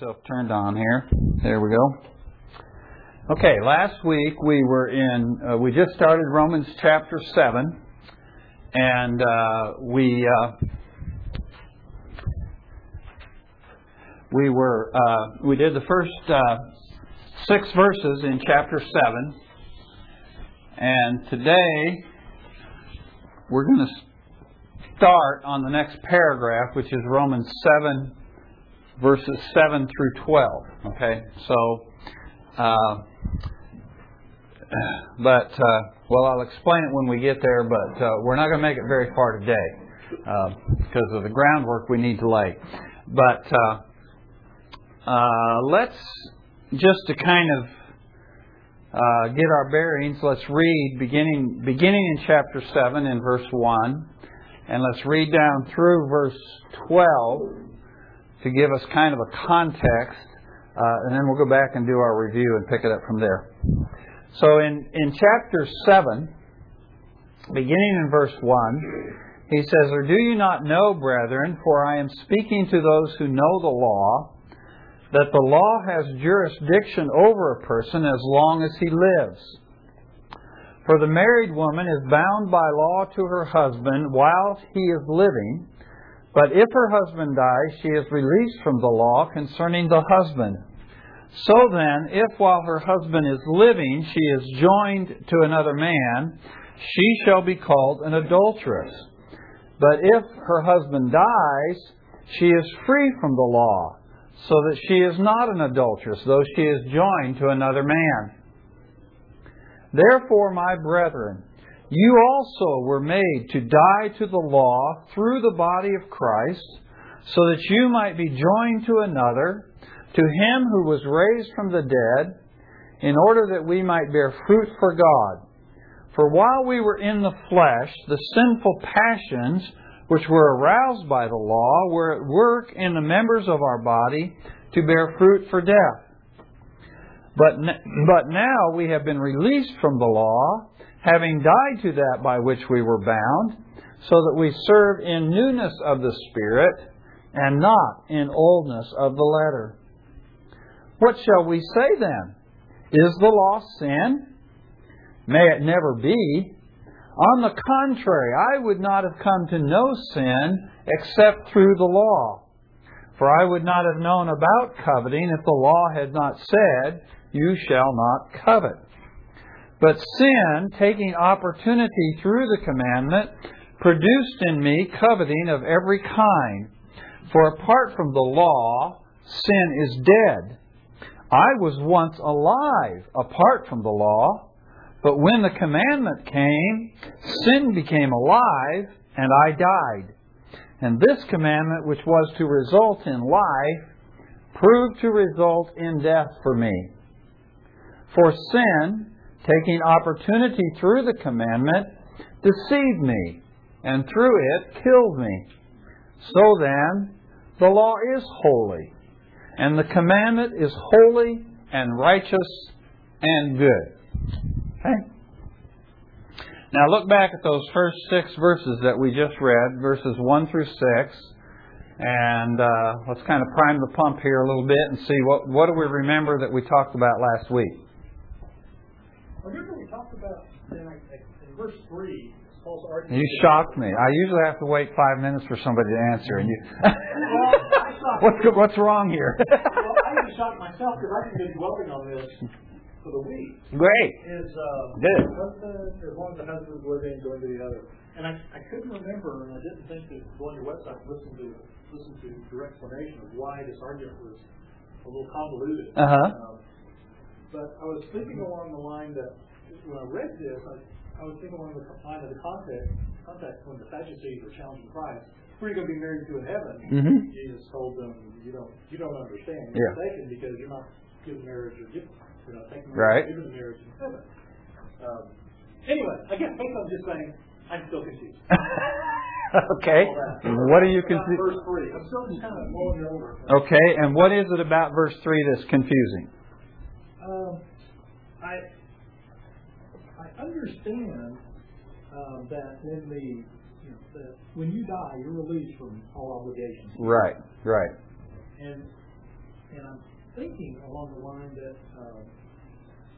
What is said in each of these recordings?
myself turned on here. There we go. Okay, last week we were in, uh, we just started Romans chapter 7, and uh, we, uh, we were, uh, we did the first uh, six verses in chapter 7, and today we're going to start on the next paragraph, which is Romans 7 verses 7 through 12. Okay, so, uh, but, uh, well, I'll explain it when we get there, but uh, we're not going to make it very far today because of the groundwork we need to lay. But uh, let's just to kind of uh, get our bearings, let's read beginning beginning in chapter seven in verse one, and let's read down through verse twelve to give us kind of a context, uh, and then we'll go back and do our review and pick it up from there. So in, in chapter 7, beginning in verse 1, he says, Or do you not know, brethren, for I am speaking to those who know the law, that the law has jurisdiction over a person as long as he lives. For the married woman is bound by law to her husband while he is living, but if her husband dies, she is released from the law concerning the husband. So then, if while her husband is living she is joined to another man, she shall be called an adulteress. But if her husband dies, she is free from the law, so that she is not an adulteress, though she is joined to another man. Therefore, my brethren, you also were made to die to the law through the body of Christ, so that you might be joined to another, to him who was raised from the dead, in order that we might bear fruit for God. For while we were in the flesh, the sinful passions which were aroused by the law were at work in the members of our body to bear fruit for death. But, but now we have been released from the law having died to that by which we were bound, so that we serve in newness of the Spirit and not in oldness of the letter. What shall we say then? Is the law sin? May it never be. On the contrary, I would not have come to know sin except through the law. For I would not have known about coveting if the law had not said, You shall not covet. But sin, taking opportunity through the commandment, produced in me coveting of every kind. For apart from the law, sin is dead. I was once alive apart from the law, but when the commandment came, sin became alive, and I died. And this commandment, which was to result in life, proved to result in death for me. For sin, taking opportunity through the commandment, deceived me, and through it killed me. So then, the law is holy, and the commandment is holy and righteous and good. Okay? Now look back at those first six verses that we just read, verses 1 through 6, and uh, let's kind of prime the pump here a little bit and see what, what do we remember that we talked about last week. Remember we talked about in, in verse 3, Paul's argument. You shocked me. I usually have to wait five minutes for somebody to answer, and you. well, what's what's wrong here? well, I even shocked myself because I've been dwelling on this for the week. Great. Is uh, Good. husband as long as the husband's living, going to the other. And I, I couldn't remember, and I didn't think to go on your website and listen to listen to your explanation of why this argument was a little convoluted. Uh-huh. Um, but I was thinking along the line that when I read this, I, I was thinking along the line of the context, context when the Sadducees were challenging Christ. Who are you going to be married to in heaven? Mm-hmm. Jesus told them, you don't, you don't understand. Yeah. You're mistaken because you're not given marriage or given, you're not taking Right. marriage, given marriage in heaven. Um, anyway, I guess basically I'm just saying I'm still confused. okay. What are you confused? Verse three. I'm still just kind of mulling over. Okay, and what is it about verse three that's confusing? Um, I I understand um, that in the you know, that when you die, you're released from all obligations. Right. Right. And and I'm thinking along the line that uh,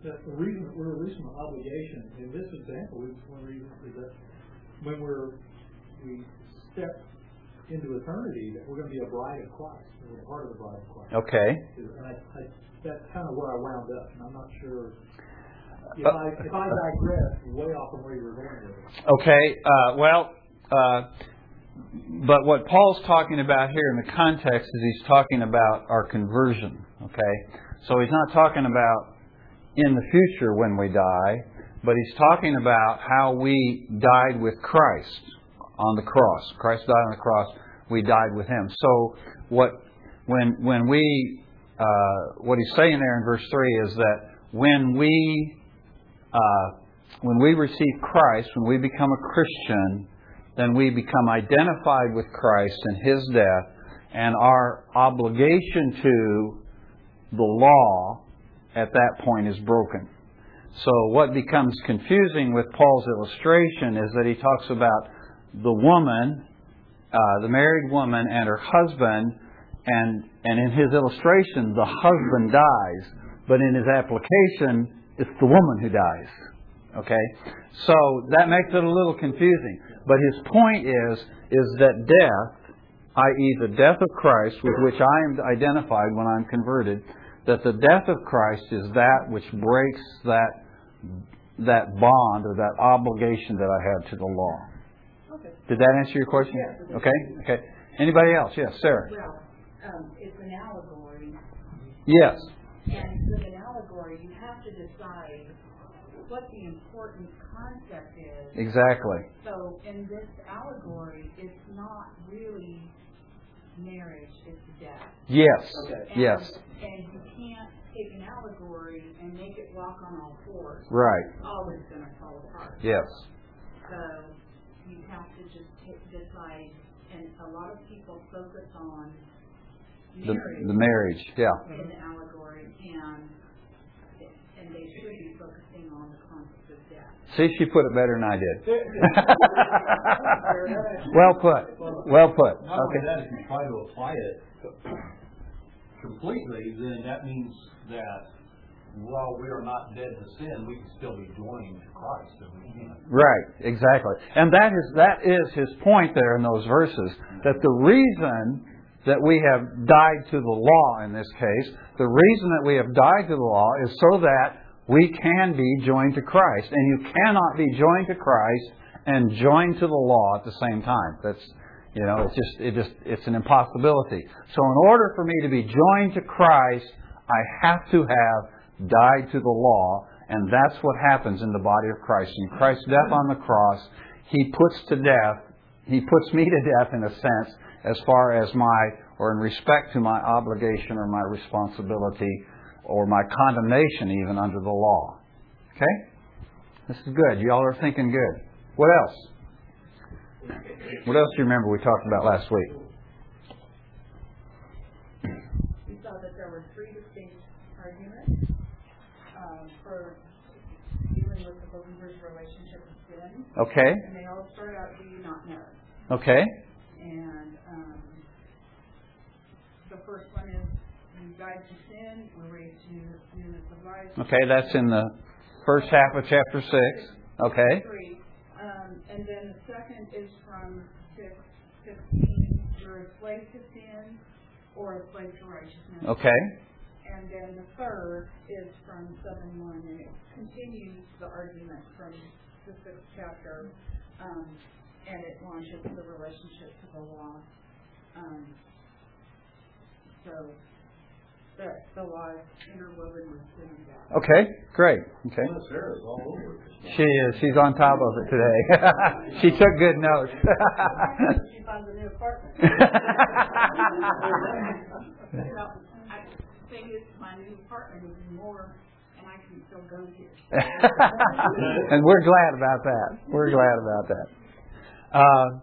that the reason that we're releasing the obligation in this example is one reason is that when we're we step into eternity that we're going to be a bride of Christ. We're part of the bride of Christ. Okay. And I, I, that's kind of where I wound up, and I'm not sure if I if I digress way off from where you were going with. Okay. Uh, well, uh, but what Paul's talking about here in the context is he's talking about our conversion. Okay. So he's not talking about in the future when we die, but he's talking about how we died with Christ on the cross. Christ died on the cross. We died with him. So what when when we uh, what he's saying there in verse three is that when we uh, when we receive Christ, when we become a Christian, then we become identified with Christ and His death, and our obligation to the law at that point is broken. So what becomes confusing with Paul's illustration is that he talks about the woman, uh, the married woman, and her husband, and and in his illustration, the husband dies, but in his application, it's the woman who dies. Okay, so that makes it a little confusing. But his point is is that death, i.e., the death of Christ, with which I am identified when I'm converted, that the death of Christ is that which breaks that that bond or that obligation that I have to the law. Okay. Did that answer your question? Yes. Okay. Okay. Anybody else? Yes, Sarah. Well, um, it's an allegory, Yes. and with an allegory, you have to decide what the important concept is. Exactly. So in this allegory, it's not really marriage, it's death. Yes. And- Yes. And you can't take an allegory and make it walk on all fours. Right. It's always gonna fall apart. Yes. So you have to just ta- decide, and a lot of people focus on The marriage the marriage. Yeah. in the allegory, and and they should be focusing on the concept of death. See, she put it better than I did. well put. Well put. Not only Okay. that, if you try to apply it completely, then that means that while we are not dead to sin, we can still be joined to Christ if we. Right, exactly. And that is that is his point there in those verses that the reason that we have died to the law in this case, the reason that we have died to the law is so that we can be joined to Christ. And you cannot be joined to Christ and joined to the law at the same time. That's you know, it's just it just it's an impossibility. So in order for me to be joined to Christ, I have to have died to the law, and that's what happens in the body of Christ. In Christ's death on the cross, He puts to death, He puts me to death in a sense, as far as my, or in respect to my obligation or my responsibility or my condemnation even under the law. Okay? This is good. Y'all are thinking good. What else? What else do you remember we talked about last week? We saw that there were three distinct arguments um, for dealing with the believer's relationship with sin, Okay? and they all start out, do you not know? Okay? And um, the first one is, you died to sin, were raised to newness of life. Okay, that's in the first half of chapter 6. Okay? Um, and then the second is from six fifteen, you're a slave to sin or a slave to righteousness. Okay? And then the third is from seven one, and it continues the argument from the sixth chapter, um, and it launches the relationship to the law. Um, so Okay, great. Okay. Well, Sarah's all over it. She is. She's on top of it today. she took good notes. She finds a new apartment. Well, I think it's my new apartment is more, and I can still go here. and we're glad about that. We're glad about that. Uh,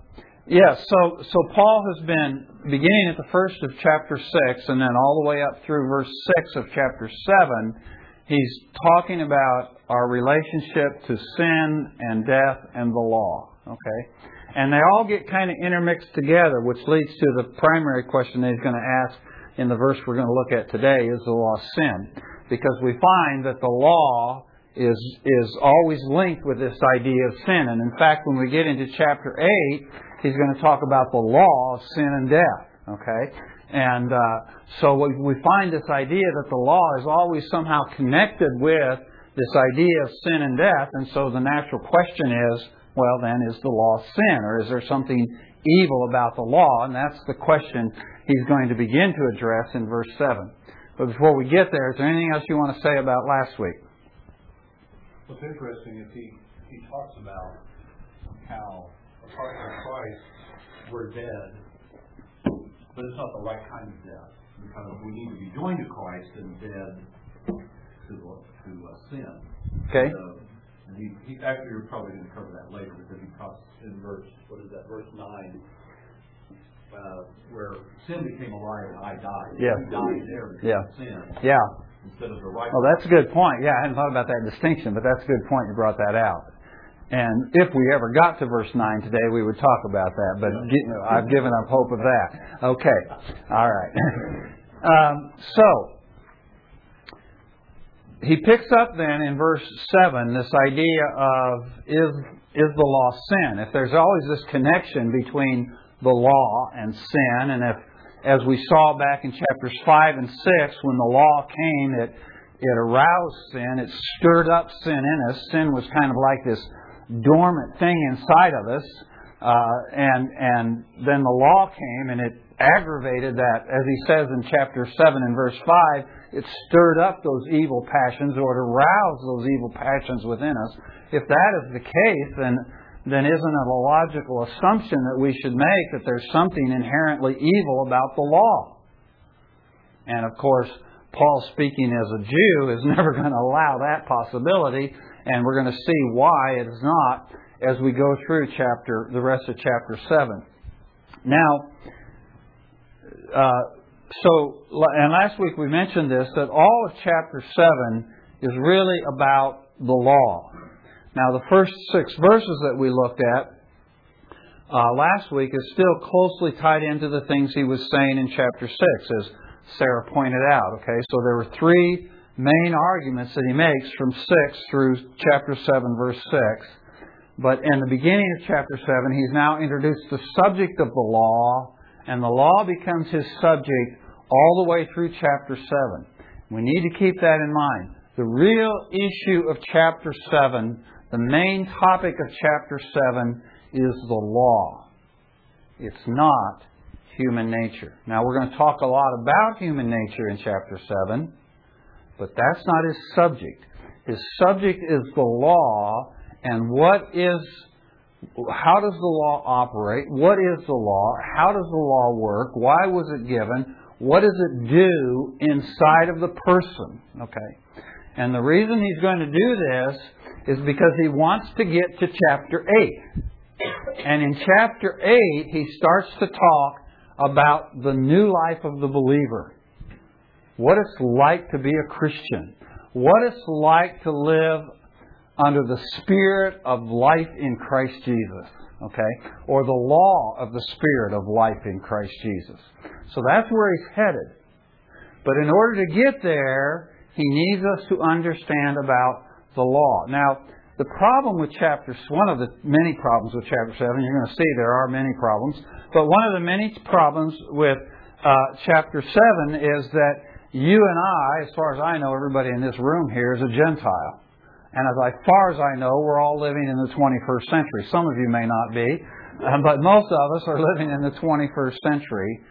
yes, so so Paul has been beginning at the first of chapter six, and then all the way up through verse six of chapter seven. He's talking about our relationship to sin and death and the law. Okay, and they all get kind of intermixed together, which leads to the primary question that he's going to ask in the verse we're going to look at today is the law sin. Because we find that the law is, is always linked with this idea of sin. And in fact, when we get into chapter 8, he's going to talk about the law of sin and death. Okay? And uh, so we, we find this idea that the law is always somehow connected with this idea of sin and death. And so the natural question is, well, then, is the law sin, or is there something evil about the law? And that's the question he's going to begin to address in verse 7. But before we get there, is there anything else you want to say about last week? What's interesting is he, he talks about how apart from Christ, we're dead, but it's not the right kind of death. Because we need to be joined to Christ and dead to, to uh, sin. Okay. And, uh, and he, he actually, you're probably going to cover that later because he talks in verse, what is that, verse 9, uh, where sin became alive and I died. Yeah. He died there because Yeah. of sin Yeah. Instead of the right. Well, that's a good point. Yeah, I hadn't thought about that distinction, but that's a good point you brought that out. And if we ever got to verse 9 today, we would talk about that, but I've given up hope of that. Okay. All right. um, so, he picks up then in verse 7 this idea of is, is the law sin? If there's always this connection between the law and sin, and if, as we saw back in chapters 5 and 6, when the law came, it, it aroused sin, it stirred up sin in us. Sin was kind of like this dormant thing inside of us. Uh, and and then the law came and it aggravated that, as he says in chapter seven and verse five, it stirred up those evil passions or it aroused those evil passions within us. If that is the case, then then isn't it a logical assumption that we should make that there's something inherently evil about the law? And of course, Paul speaking as a Jew is never going to allow that possibility, and we're going to see why it is not as we go through chapter the rest of chapter seven. Now, uh, so and last week we mentioned this that all of chapter seven is really about the law. Now, the first six verses that we looked at uh, last week is still closely tied into the things he was saying in chapter six, as Sarah pointed out. Okay, so there were three main arguments that he makes from six through chapter seven, verse six. But in the beginning of chapter 7, he's now introduced the subject of the law, and the law becomes his subject all the way through chapter 7. We need to keep that in mind. The real issue of chapter 7, the main topic of chapter 7, is the law. It's not human nature. Now, we're going to talk a lot about human nature in chapter 7, but that's not his subject. His subject is the law and what is how does the law operate? What is the law? How does the law work? Why was it given? What does it do inside of the person? Okay. And the reason he's going to do this is because he wants to get to chapter 8. And in chapter 8, he starts to talk about the new life of the believer. What it's like to be a Christian. What it's like to live under the spirit of life in Christ Jesus. Okay? Or the law of the spirit of life in Christ Jesus. So that's where he's headed. But in order to get there, he needs us to understand about the law. Now, the problem with chapter, one of the many problems with chapter 7, you're going to see there are many problems, but one of the many problems with uh, chapter 7 is that you and I, as far as I know, everybody in this room here is a Gentile. And as far as I know, we're all living in the 21st century. Some of you may not be, uh, but most of us are living in the 21st century.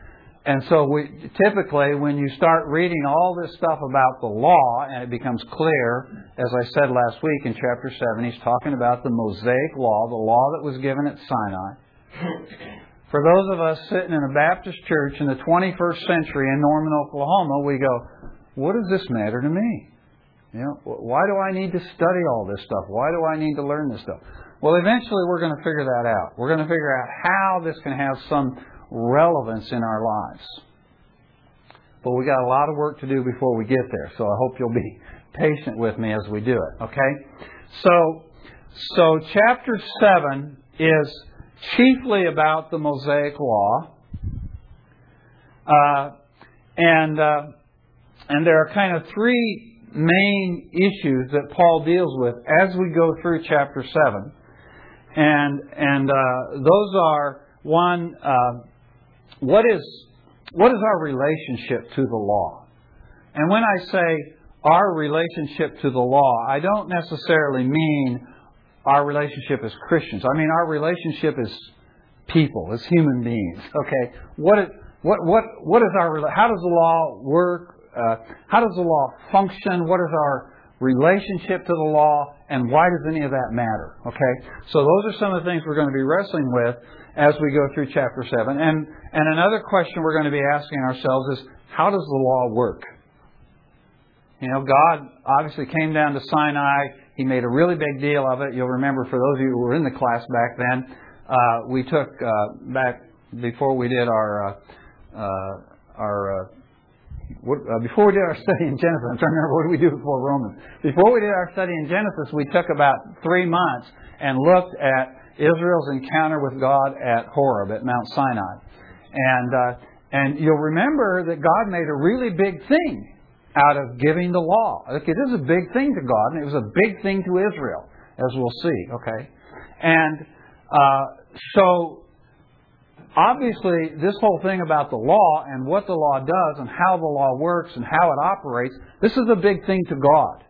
And so we typically, when you start reading all this stuff about the law, and it becomes clear, as I said last week in chapter 7, he's talking about the Mosaic law, the law that was given at Sinai. For those of us sitting in a Baptist church in the 21st century in Norman, Oklahoma, we go, what does this matter to me? You know, why do I need to study all this stuff? Why do I need to learn this stuff? Well, eventually we're going to figure that out. We're going to figure out how this can have some relevance in our lives. But we got a lot of work to do before we get there, so I hope you'll be patient with me as we do it. Okay? So, so chapter seven is chiefly about the Mosaic Law. Uh, and uh, and there are kind of three main issues that Paul deals with as we go through chapter seven, and and uh, those are one, uh, what is what is our relationship to the law? And when I say our relationship to the law, I don't necessarily mean our relationship as Christians. I mean our relationship as people, as human beings. Okay, what is, what what what is our how does the law work? Uh, how does the law function? What is our relationship to the law, and why does any of that matter? Okay, so those are some of the things we're going to be wrestling with as we go through chapter seven. And and another question we're going to be asking ourselves is how does the law work? You know, God obviously came down to Sinai. He made a really big deal of it. You'll remember for those of you who were in the class back then, uh, we took uh, back before we did our uh, uh our uh, what, uh, before we did our study in Genesis. I'm trying to remember what did we do before Romans. Before we did our study in Genesis, we took about three months and looked at Israel's encounter with God at Horeb at Mount Sinai, and and you'll remember that God made a really big thing out of giving the law. Look, it is a big thing to God, and it was a big thing to Israel, as we'll see. Okay, and uh, so obviously, this whole thing about the law and what the law does and how the law works and how it operates, this is a big thing to God.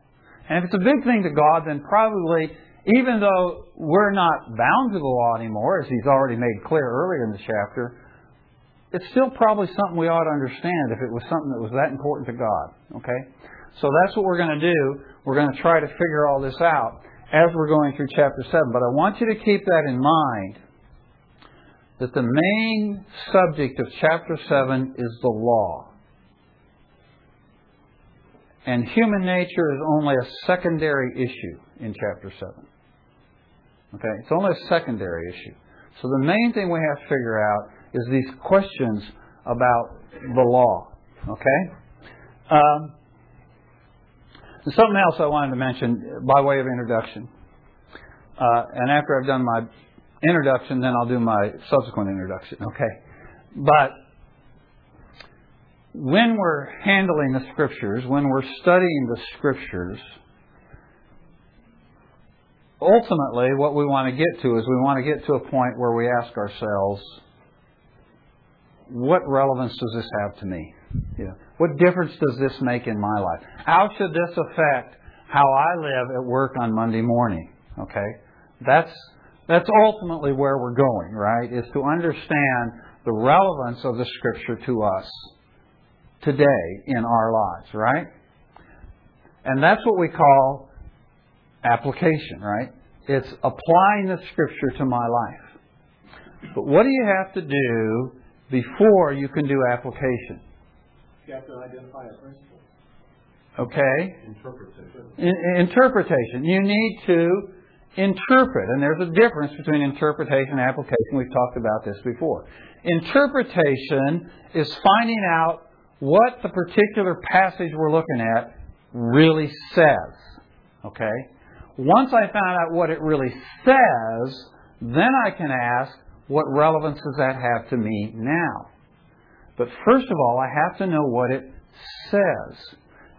And if it's a big thing to God, then probably, even though we're not bound to the law anymore, as He's already made clear earlier in the chapter, it's still probably something we ought to understand if it was something that was that important to God. Okay? So that's what we're going to do. We're going to try to figure all this out as we're going through chapter 7. But I want you to keep that in mind that the main subject of chapter 7 is the law. And human nature is only a secondary issue in chapter 7. Okay? It's only a secondary issue. So the main thing we have to figure out is these questions about the law. Okay? Um, something else I wanted to mention by way of introduction. Uh, and after I've done my introduction, then I'll do my subsequent introduction. Okay? But when we're handling the scriptures, when we're studying the scriptures, ultimately what we want to get to is we want to get to a point where we ask ourselves, what relevance does this have to me? You know, what difference does this make in my life? How should this affect how I live at work on Monday morning? Okay? That's that's ultimately where we're going, right? Is to understand the relevance of the scripture to us today in our lives, right? And that's what we call application, right? It's applying the scripture to my life. But what do you have to do before you can do application. You have to identify a principle. Okay? Interpretation. In, interpretation. You need to interpret. And there's a difference between interpretation and application. We've talked about this before. Interpretation is finding out what the particular passage we're looking at really says. Okay? Once I found out what it really says, then I can ask, what relevance does that have to me now? But first of all, I have to know what it says.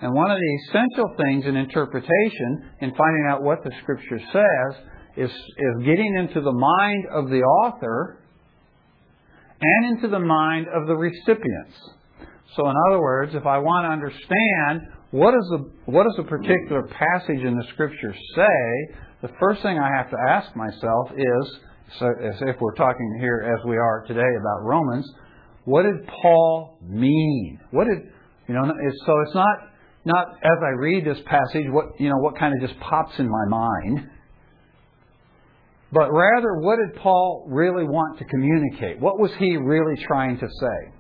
And one of the essential things in interpretation, in finding out what the Scripture says, is, is getting into the mind of the author and into the mind of the recipients. So, in other words, if I want to understand what, is the, what does a particular passage in the Scripture say, the first thing I have to ask myself is so if we're talking here as we are today about Romans, what did Paul mean? What did you know? so it's not not as I read this passage what you know what kind of just pops in my mind, but rather what did Paul really want to communicate? What was he really trying to say?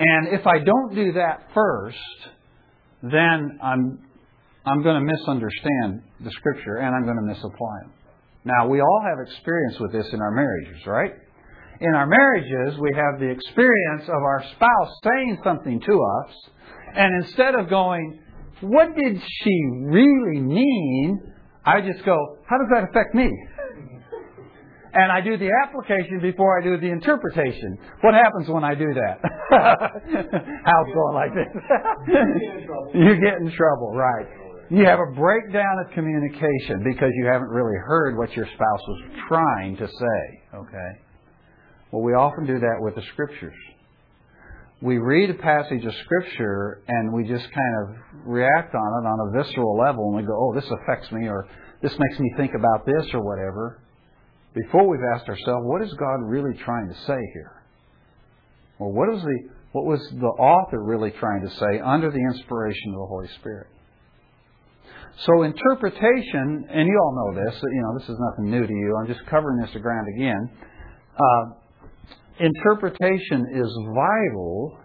And if I don't do that first, then I'm I'm going to misunderstand the scripture and I'm going to misapply them. Now, we all have experience with this in our marriages, right? In our marriages, we have the experience of our spouse saying something to us, and instead of going, What did she really mean? I just go, How does that affect me? and I do the application before I do the interpretation. What happens when I do that? How's going like this? you get in trouble, right. You have a breakdown of communication because you haven't really heard what your spouse was trying to say, okay? Well, we often do that with the scriptures. We read a passage of scripture and we just kind of react on it on a visceral level and we go, oh, this affects me or this makes me think about this or whatever. Before we've asked ourselves, what is God really trying to say here? Or what was the what was the author really trying to say under the inspiration of the Holy Spirit? So interpretation, and you all know this, you know, this is nothing new to you. I'm just covering this ground again. Uh, interpretation is vital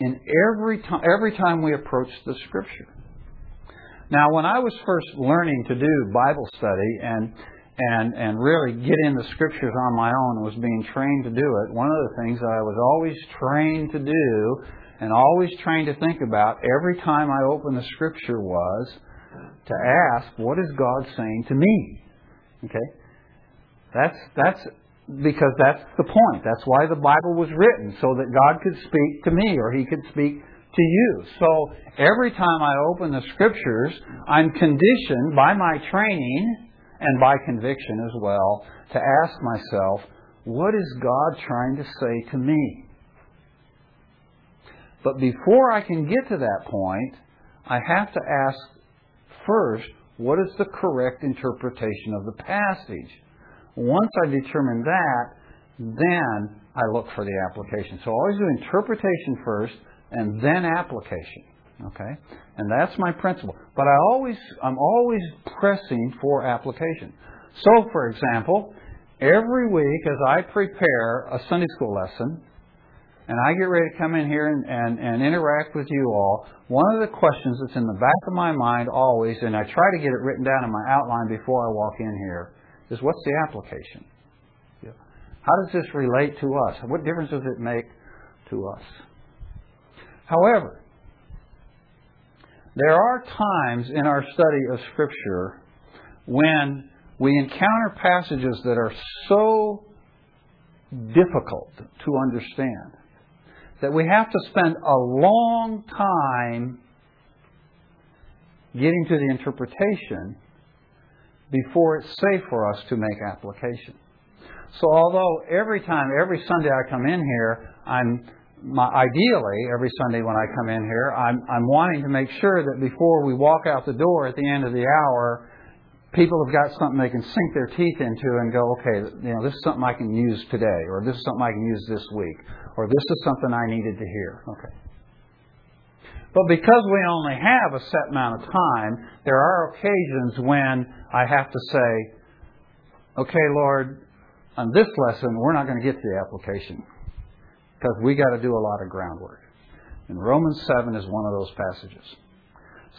in every time every time we approach the scripture. Now, when I was first learning to do Bible study and and and really get in the scriptures on my own was being trained to do it, one of the things I was always trained to do and always trained to think about every time I opened the scripture was to ask, what is God saying to me? Okay? That's that's because that's the point. That's why the Bible was written, so that God could speak to me or He could speak to you. So every time I open the Scriptures, I'm conditioned by my training and by conviction as well to ask myself, what is God trying to say to me? But before I can get to that point, I have to ask first, what is the correct interpretation of the passage? Once I determine that, then I look for the application. So I always do interpretation first and then application. Okay? And that's my principle. But I always I'm always pressing for application. So for example, every week as I prepare a Sunday school lesson, and I get ready to come in here and, and, and, interact with you all, one of the questions that's in the back of my mind always, and I try to get it written down in my outline before I walk in here, is what's the application? How does this relate to us? What difference does it make to us? However, there are times in our study of Scripture when we encounter passages that are so difficult to understand that we have to spend a long time getting to the interpretation before it's safe for us to make application. So although every time, every Sunday I come in here, I'm my, ideally every Sunday when I come in here, I'm, I'm wanting to make sure that before we walk out the door at the end of the hour, people have got something they can sink their teeth into and go, okay, you know, this is something I can use today, or this is something I can use this week, or this is something I needed to hear. Okay. But because we only have a set amount of time, there are occasions when I have to say, okay, Lord, on this lesson, we're not going to get to the application because we got to do a lot of groundwork. And Romans 7 is one of those passages.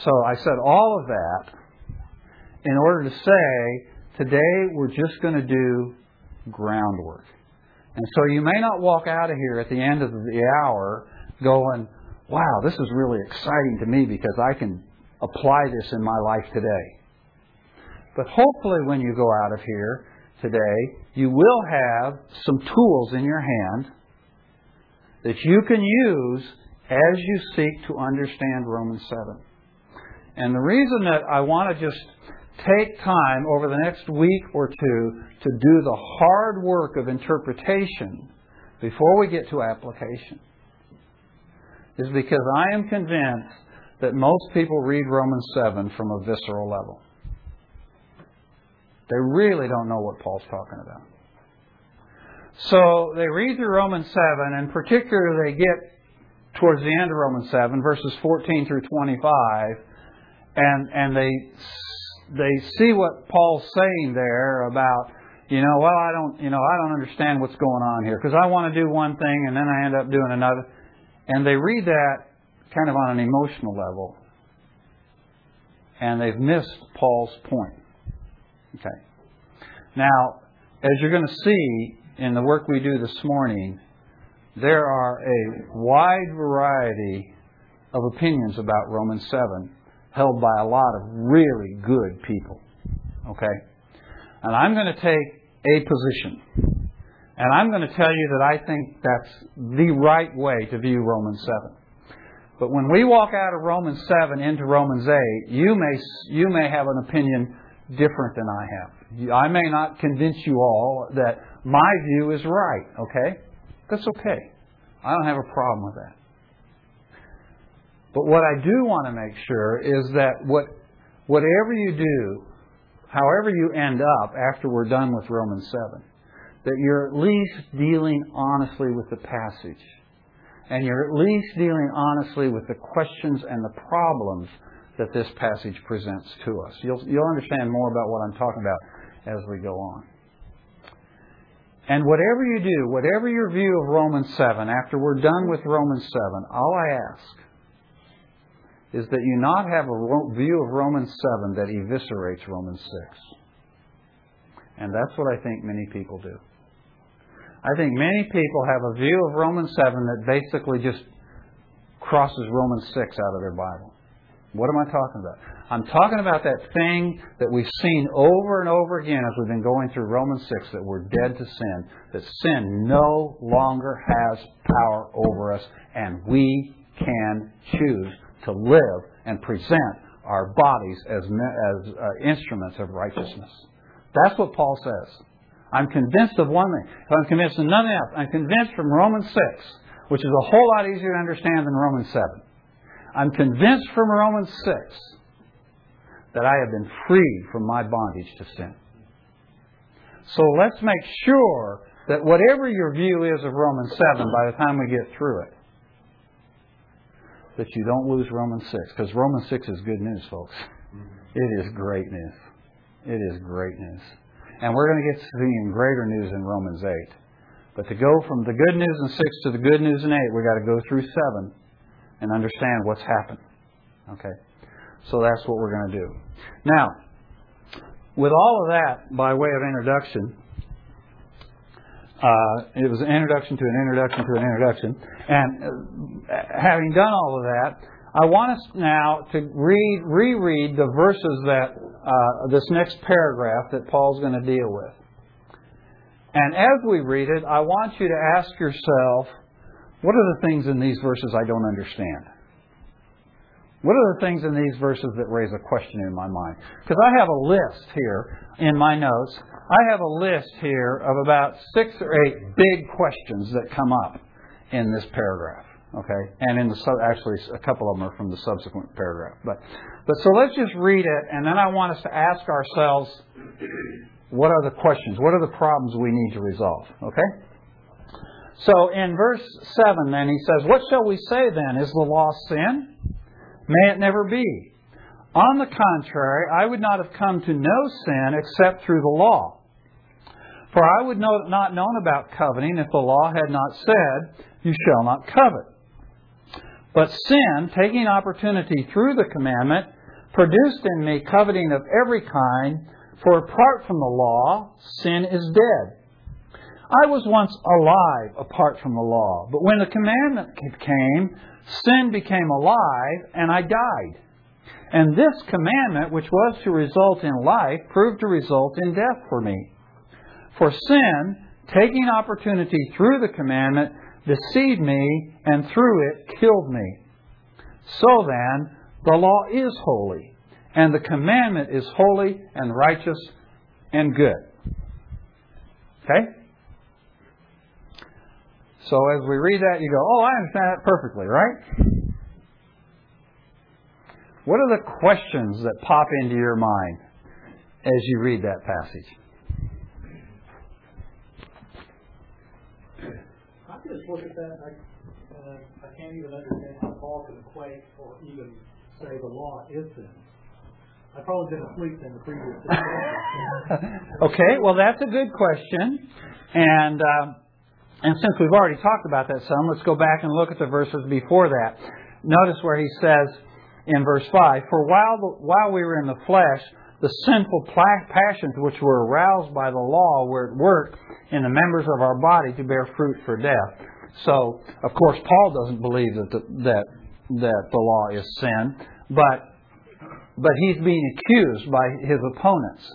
So I said all of that in order to say, today we're just going to do groundwork. And so you may not walk out of here at the end of the hour going, wow, this is really exciting to me because I can apply this in my life today. But hopefully, when you go out of here today, you will have some tools in your hand that you can use as you seek to understand Romans 7. And the reason that I want to just take time over the next week or two to do the hard work of interpretation before we get to application is because I am convinced that most people read Romans 7 from a visceral level. They really don't know what Paul's talking about. So they read through Romans 7, and particularly they get towards the end of Romans 7, verses 14 through 25, and, and they, they see what Paul's saying there about, you know, well, I don't, you know, I don't understand what's going on here because I want to do one thing and then I end up doing another. And they read that kind of on an emotional level. And they've missed Paul's point. Okay. Now, as you're going to see in the work we do this morning, there are a wide variety of opinions about Romans 7 held by a lot of really good people. Okay? And I'm going to take a position. And I'm going to tell you that I think that's the right way to view Romans 7. But when we walk out of Romans 7 into Romans 8, you may, you may have an opinion different than I have. I may not convince you all that my view is right, okay? That's okay. I don't have a problem with that. But what I do want to make sure is that what, whatever you do, however you end up after we're done with Romans 7, that you're at least dealing honestly with the passage. And you're at least dealing honestly with the questions and the problems that this passage presents to us. You'll, you'll understand more about what I'm talking about as we go on. And whatever you do, whatever your view of Romans 7, after we're done with Romans 7, all I ask is that you not have a view of Romans 7 that eviscerates Romans 6. And that's what I think many people do. I think many people have a view of Romans 7 that basically just crosses Romans 6 out of their Bible. What am I talking about? I'm talking about that thing that we've seen over and over again as we've been going through Romans 6 that we're dead to sin, that sin no longer has power over us, and we can choose to live and present our bodies as, as uh, instruments of righteousness. That's what Paul says. I'm convinced of one thing. If I'm convinced of nothing else, I'm convinced from Romans 6, which is a whole lot easier to understand than Romans 7. I'm convinced from Romans 6 that I have been freed from my bondage to sin. So let's make sure that whatever your view is of Romans 7 by the time we get through it, that you don't lose Romans 6. Because Romans 6 is good news, folks. Mm-hmm. It is great news. It is great news. And we're going to get to see greater news in Romans 8. But to go from the good news in 6 to the good news in 8, we've got to go through 7 and understand what's happened. Okay? So that's what we're going to do. Now, with all of that by way of introduction, uh, it was an introduction to an introduction to an introduction. And uh, having done all of that, I want us now to read, reread the verses that uh, this next paragraph that Paul's going to deal with. And as we read it, I want you to ask yourself, what are the things in these verses I don't understand? What are the things in these verses that raise a question in my mind? Because I have a list here in my notes. I have a list here of about six or eight big questions that come up in this paragraph. Okay, and in the sub, actually a couple of them are from the subsequent paragraph. But, but so let's just read it, and then I want us to ask ourselves, what are the questions? What are the problems we need to resolve? Okay. So in verse seven, then he says, "What shall we say then? Is the law sin? May it never be. On the contrary, I would not have come to know sin except through the law." For I would not have known about coveting if the law had not said, You shall not covet. But sin, taking opportunity through the commandment, produced in me coveting of every kind, for apart from the law, sin is dead. I was once alive apart from the law, but when the commandment came, sin became alive, and I died. And this commandment, which was to result in life, proved to result in death for me. For sin, taking opportunity through the commandment, deceived me, and through it killed me. So then, the law is holy, and the commandment is holy and righteous and good. Okay? So as we read that, you go, oh, I understand that perfectly, right? What are the questions that pop into your mind as you read that passage? I just look at that, I, uh, I can't even understand how Paul can equate or even say the law is sin. I've probably been asleep in the previous. okay, well that's a good question, and uh, and since we've already talked about that some, let's go back and look at the verses before that. Notice where he says in verse five, "For while while we were in the flesh." the sinful passions which were aroused by the law were at work in the members of our body to bear fruit for death. So, of course, Paul doesn't believe that the, that that the law is sin, but but he's being accused by his opponents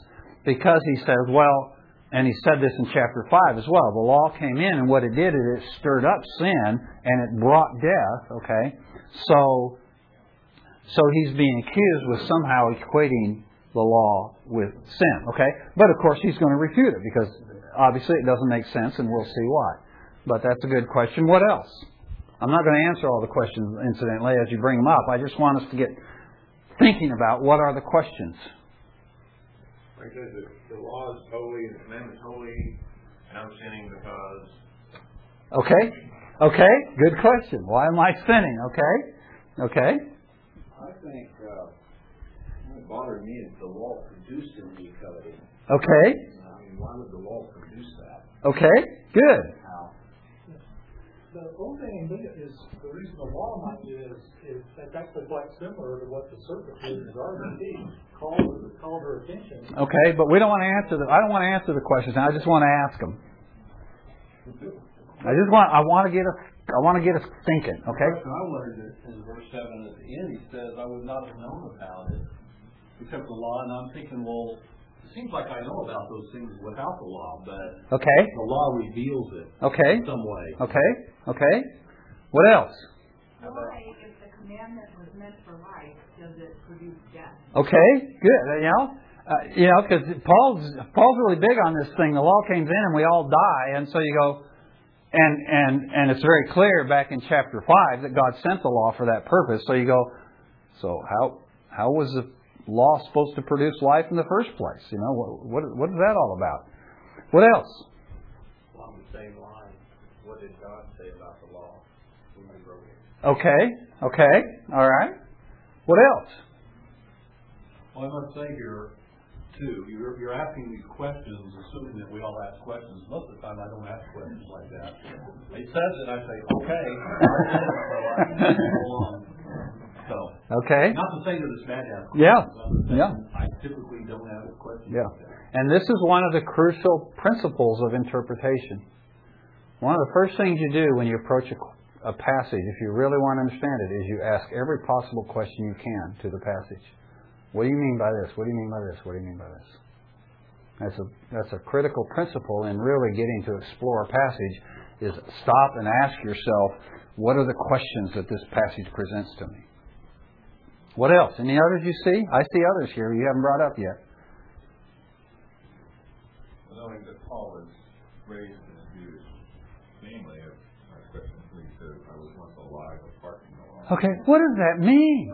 because he says, well, and he said this in chapter 5 as well. The law came in, and what it did is it stirred up sin and it brought death, okay? So, so he's being accused with somehow equating the law with sin, okay? But of course, he's going to refute it because obviously it doesn't make sense, and we'll see why. But that's a good question. What else? I'm not going to answer all the questions, incidentally, as you bring them up. I just want us to get thinking about what are the questions. Like says the, the law is holy and the commandment is holy, and I'm sinning because. Okay? Okay? Good question. Why am I sinning? Okay? Okay? I think uh, what bothered me is the law produced in me coveting. Okay? I mean, why would the law produce that? Okay? Good. How? The only thing I'm is, the reason the law might do is, is that's actually quite similar to what the serpent did in the garden of Eve. Called her, called her attention. Okay, but we don't want to answer the. I don't want to answer the questions. I just want to ask them. I just want. I want to get us. I want to get us thinking. Okay. The question I wondered in verse seven at the end, he says, "I would not have known about it except the law." And I'm thinking, well, it seems like I know about those things without the law, but Okay. the law reveals it Okay. in some way. Okay. Okay. What else? Why, if the commandment was meant for life, does it produce death? Okay. Good. You know. Uh, you know, because Paul's Paul's really big on this thing. The law came in, and we all die, and so you go, and and and it's very clear back in chapter five that God sent the law for that purpose. So you go, so how how was the law supposed to produce life in the first place? You know, what what, what is that all about? What else? Along the same line, what did God say about the law when we wrote it? Okay. Okay. All right. What else? Well, I must say here, too, you're, you're asking these questions, assuming that we all ask questions. Most of the time, I don't ask questions like that. He says it, I say, okay. I go along. So, Okay. not to say that it's bad to ask questions. Yeah. I'm just saying Yeah. I typically don't ask questions Yeah. like that. And this is one of the crucial principles of interpretation. One of the first things you do when you approach a, a passage, if you really want to understand it, is you ask every possible question you can to the passage. What do you mean by this? What do you mean by this? What do you mean by this? That's a that's a critical principle in really getting to explore a passage is stop and ask yourself, what are the questions that this passage presents to me? What else? Any others you see? I see others here you haven't brought up yet. Knowing that Paul has raised Okay, what does that mean?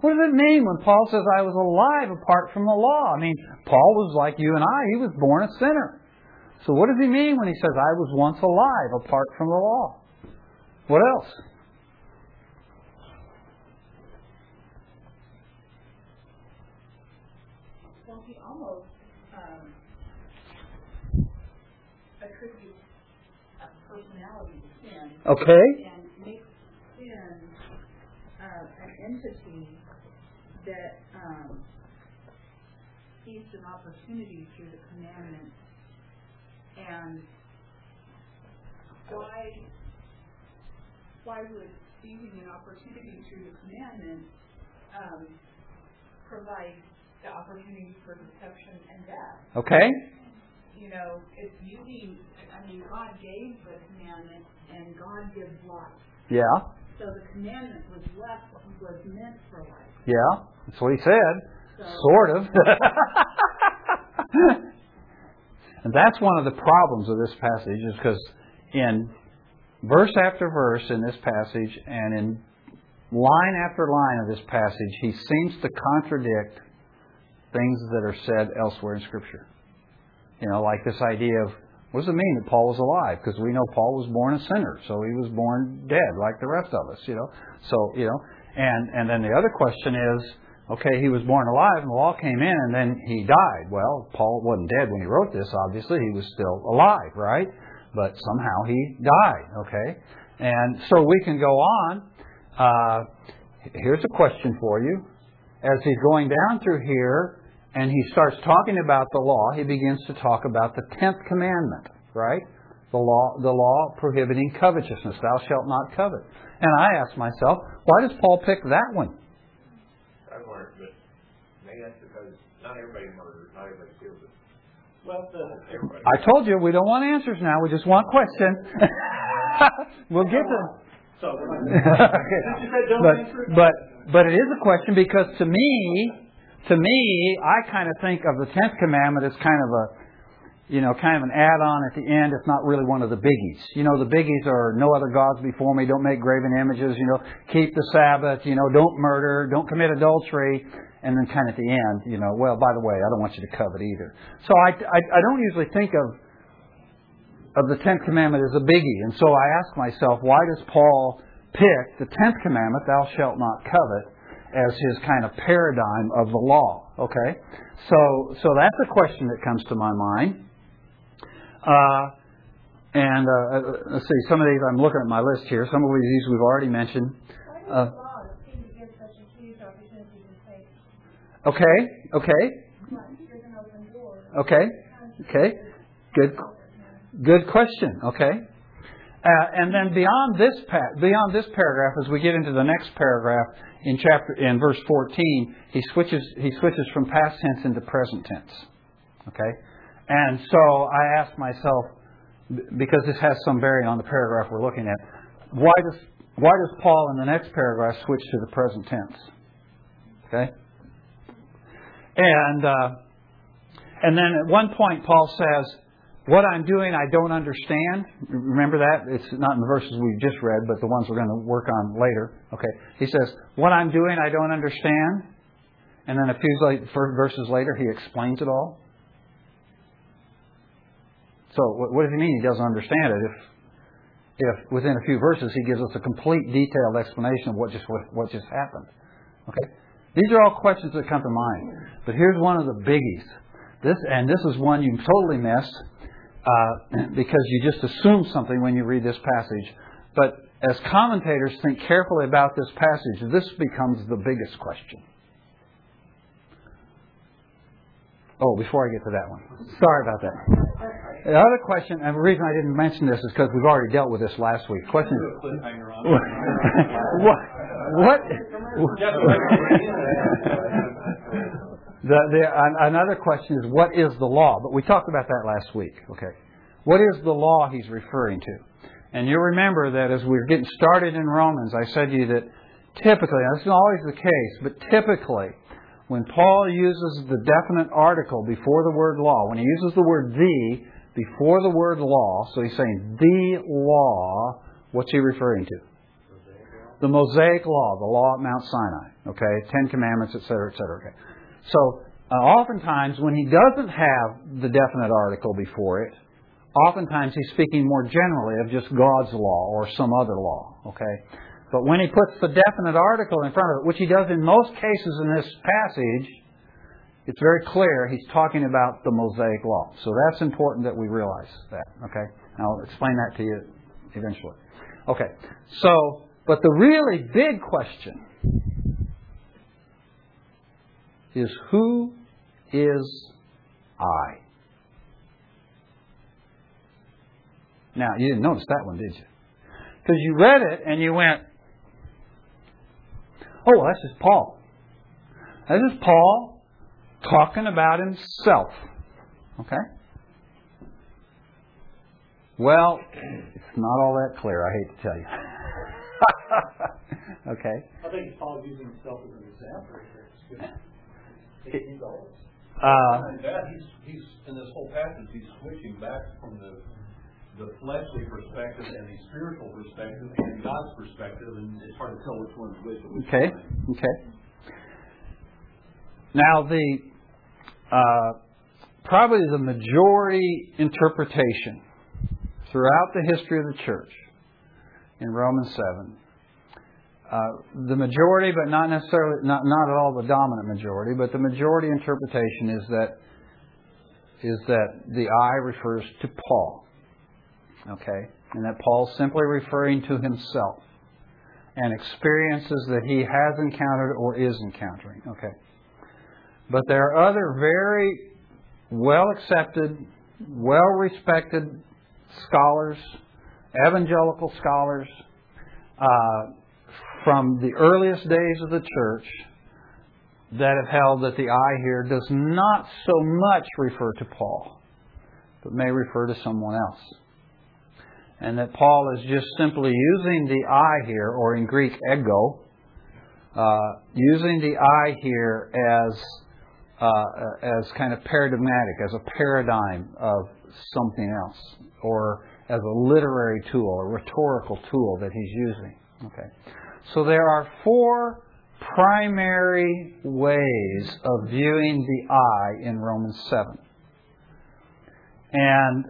What does it mean when Paul says, I was alive apart from the law? I mean, Paul was like you and I. He was born a sinner. So what does he mean when he says, I was once alive apart from the law? What else? Well, he almost um, attributes a personality to sin Okay. and makes sin uh, an entity that um, sees an opportunity through the commandment. And why why would seizing an opportunity through the commandment um, provide the opportunity for deception and death? Okay. you know, it's using, I mean, God gave the commandment and God gives life. Yeah. So the commandment was left, was meant for life. Yeah. That's what he said. So, Sort of. and that's one of the problems of this passage is because in verse after verse in this passage and in line after line of this passage, he seems to contradict things that are said elsewhere in Scripture. You know, like this idea of what does it mean that Paul was alive? Because we know Paul was born a sinner, so he was born dead like the rest of us. You know, so you know, and and then the other question is, okay, he was born alive, and the law came in, and then he died. Well, Paul wasn't dead when he wrote this. Obviously, he was still alive, right? But somehow he died. Okay, and so we can go on. Uh, here's a question for you. As he's going down through here, and he starts talking about the law, he begins to talk about the tenth commandment, right? The law, the law prohibiting covetousness, thou shalt not covet. And I ask myself, why does Paul pick that one? I learned, but maybe that's because not everybody murders, not everybody steals it. Well, the, I told you we don't want answers now. We just want questions. we'll get to. so, Okay. since you said don't but, but but it is a question because to me, to me, I kind of think of the tenth commandment as kind of a, you know, kind of an add-on at the end. It's not really one of the biggies. You know, the biggies are no other gods before me. Don't make graven images. You know, keep the Sabbath. You know, don't murder. Don't commit adultery. And then kind of at the end, you know, well, by the way, I don't want you to covet either. So I, I, I don't usually think of of the tenth commandment as a biggie. And so I ask myself, why does Paul pick the tenth commandment, thou shalt not covet, as his kind of paradigm of the law? Okay? So so that's a question that comes to my mind. Uh, and uh, let's see, some of these I'm looking at my list here. Some of these we've already mentioned. Uh, does law seem to give such a huge opportunity to say, Okay, okay, "Well, here's an open door? okay, okay. Good, good question. Okay. Uh, and then beyond this pa- beyond this paragraph, as we get into the next paragraph in chapter in verse 14, he switches he switches from past tense into present tense. Okay, and so I ask myself because this has some bearing on the paragraph we're looking at, why does why does Paul in the next paragraph switch to the present tense? Okay, and uh, and then at one point Paul says, what I'm doing, I don't understand. Remember that? It's not in the verses we've just read, but the ones we're going to work on later. Okay. He says, What I'm doing, I don't understand. And then a few verses later, he explains it all. So, what does he mean he doesn't understand it? If, if within a few verses he gives us a complete, detailed explanation of what just what, what just happened. Okay. These are all questions that come to mind. But here's one of the biggies. This and this is one you totally missed uh, because you just assume something when you read this passage. But as commentators think carefully about this passage, this becomes the biggest question. Oh, before I get to that one, sorry about that. The other question, and the reason I didn't mention this is because we've already dealt with this last week. Question: What? What? The, the, an- another question is what is the law? But we talked about that last week. Okay, what is the law he's referring to? And you'll remember that as we were getting started in Romans, I said to you that typically, and this is always the case, but typically, when Paul uses the definite article before the word law, when he uses the word the before the word law, so he's saying the law, what's he referring to? The Mosaic law, the law at Mount Sinai, okay, Ten Commandments, etc., etc. Okay. So, uh, oftentimes when he doesn't have the definite article before it, oftentimes he's speaking more generally of just God's law or some other law, okay? But when he puts the definite article in front of it, which he does in most cases in this passage, it's very clear he's talking about the Mosaic law. So that's important that we realize that, okay? I'll explain that to you eventually. Okay, so, but the really big question is who is I? Now, you didn't notice that one, did you? Because you read it and you went, oh, well, that's just Paul. This is Paul talking about himself. Okay? Well, it's not all that clear, I hate to tell you. okay? I think Paul's using himself as an example here. Uh, he's, he's, in this whole passage, he's switching back from the, the fleshly perspective and the spiritual perspective and God's perspective, and it's hard to tell which one's which. at which Okay. point. Okay. Now the uh, probably the majority interpretation throughout the history of the church in Romans seven. Uh, the majority, but not necessarily, not, not at all the dominant majority, but the majority interpretation is that is that the I refers to Paul. Okay, and that Paul's simply referring to himself and experiences that he has encountered or is encountering. Okay. But there are other very well accepted, well respected scholars, evangelical scholars, uh, from the earliest days of the church that have held that the I here does not so much refer to Paul but may refer to someone else. And that Paul is just simply using the I here, or in Greek, ego, uh, using the I here as uh, as kind of paradigmatic, as a paradigm of something else, or as a literary tool, a rhetorical tool that he's using. Okay. So there are four primary ways of viewing the I in Romans 7. And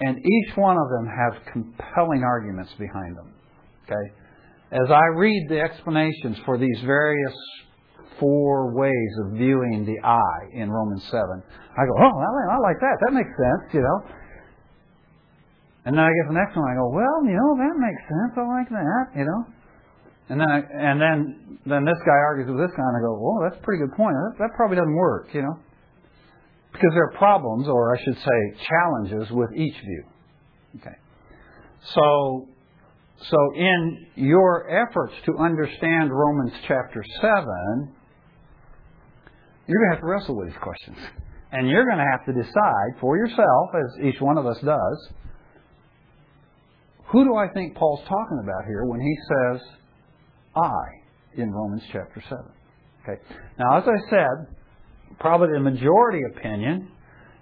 and each one of them have compelling arguments behind them. Okay? As I read the explanations for these various four ways of viewing the I in Romans 7, I go, oh, I like that. That makes sense, you know. And then I get the next one, I go, well, you know, that makes sense. I like that, you know. And then, I, and then, then this guy argues with this guy, and I go, well, that's a pretty good point. That, that probably doesn't work, you know, because there are problems, or I should say, challenges with each view. Okay. So, so in your efforts to understand Romans chapter seven, you're going to have to wrestle with these questions, and you're going to have to decide for yourself, as each one of us does, who do I think Paul's talking about here when he says I in Romans chapter 7? Okay. Now, as I said, probably the majority opinion